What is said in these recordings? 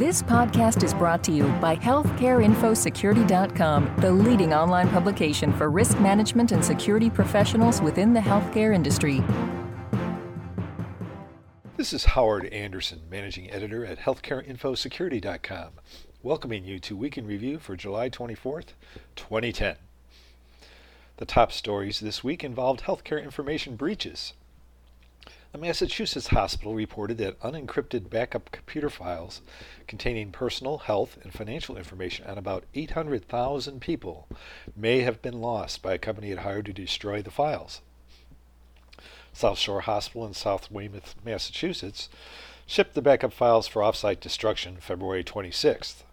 This podcast is brought to you by HealthcareInfoSecurity.com, the leading online publication for risk management and security professionals within the healthcare industry. This is Howard Anderson, Managing Editor at HealthcareInfoSecurity.com, welcoming you to Week in Review for July 24th, 2010. The top stories this week involved healthcare information breaches. A Massachusetts hospital reported that unencrypted backup computer files containing personal, health, and financial information on about 800,000 people may have been lost by a company it hired to destroy the files. South Shore Hospital in South Weymouth, Massachusetts, shipped the backup files for offsite destruction February 26th.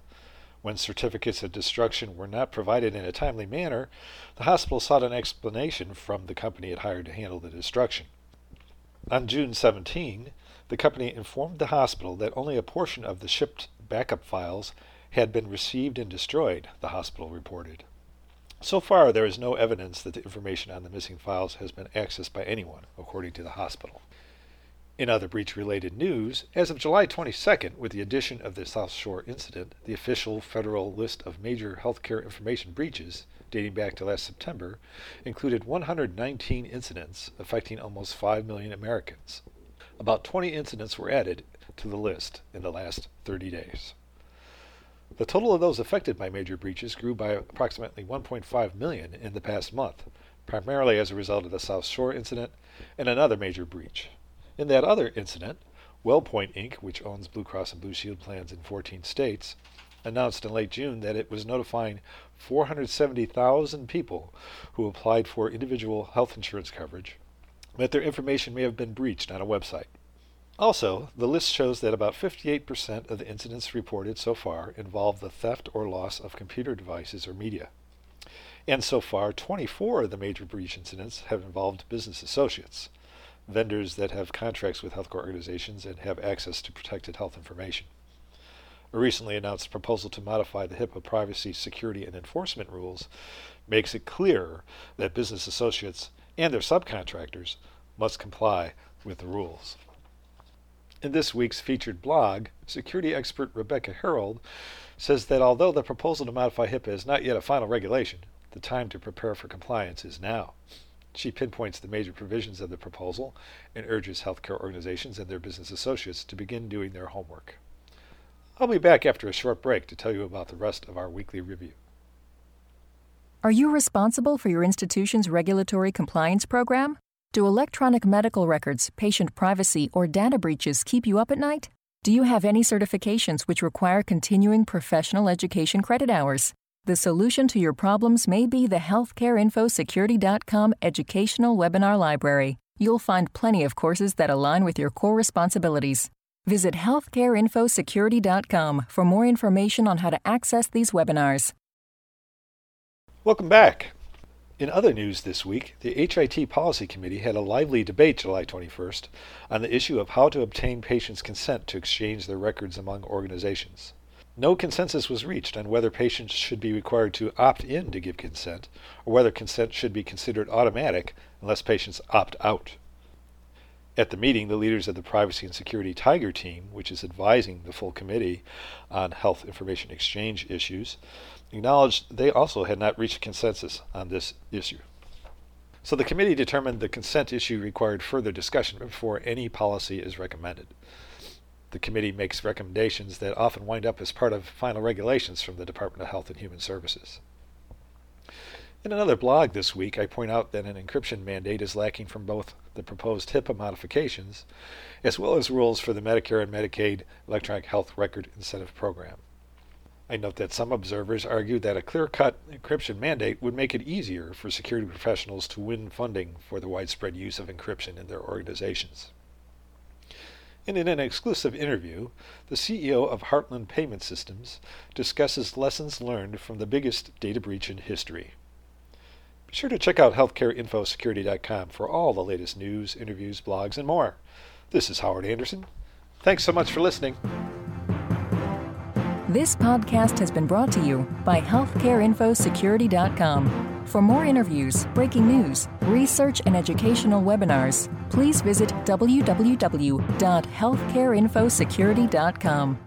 When certificates of destruction were not provided in a timely manner, the hospital sought an explanation from the company it hired to handle the destruction. On June 17, the company informed the hospital that only a portion of the shipped backup files had been received and destroyed, the hospital reported. So far, there is no evidence that the information on the missing files has been accessed by anyone, according to the hospital. In other breach related news, as of July 22nd, with the addition of the South Shore incident, the official federal list of major healthcare information breaches dating back to last September, included 119 incidents affecting almost 5 million Americans. About 20 incidents were added to the list in the last 30 days. The total of those affected by major breaches grew by approximately 1.5 million in the past month, primarily as a result of the South Shore incident and another major breach. In that other incident, WellPoint Inc., which owns Blue Cross and Blue Shield plans in 14 states, announced in late June that it was notifying 470,000 people who applied for individual health insurance coverage that their information may have been breached on a website. Also, the list shows that about 58% of the incidents reported so far involve the theft or loss of computer devices or media. And so far, 24 of the major breach incidents have involved business associates, vendors that have contracts with healthcare organizations and have access to protected health information. A recently announced proposal to modify the HIPAA privacy, security, and enforcement rules makes it clear that business associates and their subcontractors must comply with the rules. In this week's featured blog, security expert Rebecca Herold says that although the proposal to modify HIPAA is not yet a final regulation, the time to prepare for compliance is now. She pinpoints the major provisions of the proposal and urges healthcare organizations and their business associates to begin doing their homework. I'll be back after a short break to tell you about the rest of our weekly review. Are you responsible for your institution's regulatory compliance program? Do electronic medical records, patient privacy, or data breaches keep you up at night? Do you have any certifications which require continuing professional education credit hours? The solution to your problems may be the healthcareinfosecurity.com educational webinar library. You'll find plenty of courses that align with your core responsibilities. Visit healthcareinfosecurity.com for more information on how to access these webinars. Welcome back. In other news this week, the HIT Policy Committee had a lively debate July 21st on the issue of how to obtain patients' consent to exchange their records among organizations. No consensus was reached on whether patients should be required to opt in to give consent or whether consent should be considered automatic unless patients opt out. At the meeting, the leaders of the Privacy and Security Tiger team, which is advising the full committee on health information exchange issues, acknowledged they also had not reached consensus on this issue. So the committee determined the consent issue required further discussion before any policy is recommended. The committee makes recommendations that often wind up as part of final regulations from the Department of Health and Human Services. In another blog this week, I point out that an encryption mandate is lacking from both the proposed HIPAA modifications as well as rules for the Medicare and Medicaid Electronic Health Record Incentive Program. I note that some observers argue that a clear cut encryption mandate would make it easier for security professionals to win funding for the widespread use of encryption in their organizations. And in an exclusive interview, the CEO of Heartland Payment Systems discusses lessons learned from the biggest data breach in history. Be sure to check out healthcareinfosecurity.com for all the latest news, interviews, blogs, and more. This is Howard Anderson. Thanks so much for listening. This podcast has been brought to you by healthcareinfosecurity.com. For more interviews, breaking news, research, and educational webinars, please visit www.healthcareinfosecurity.com.